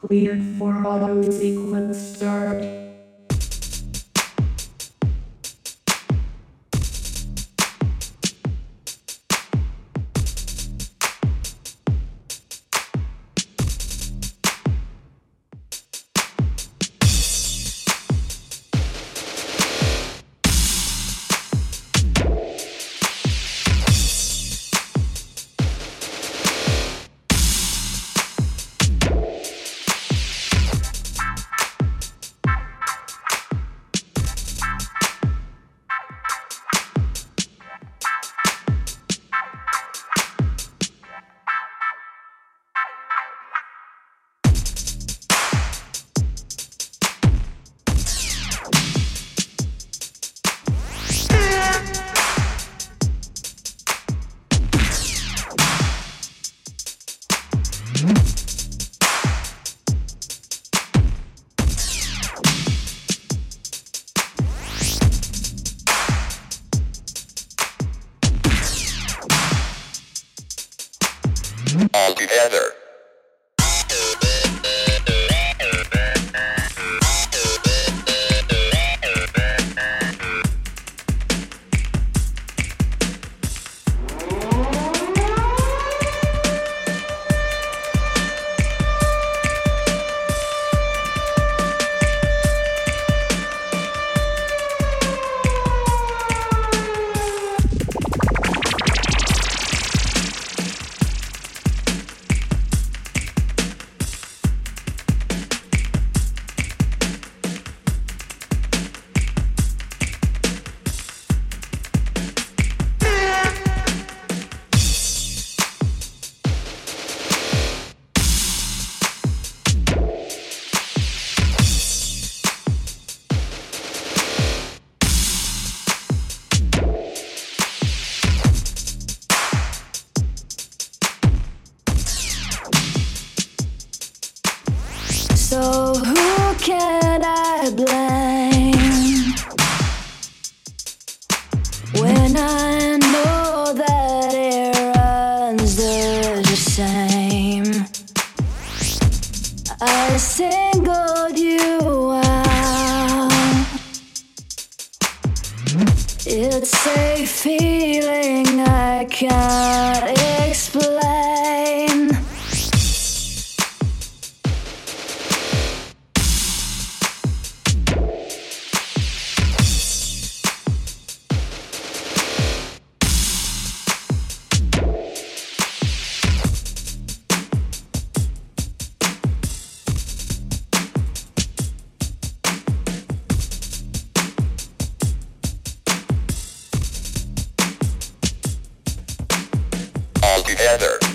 Cleared for auto sequence start. Together. So who can I blame when I know that it runs the same? I singled you out. It's a feeling I can't explain. Together.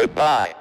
Goodbye.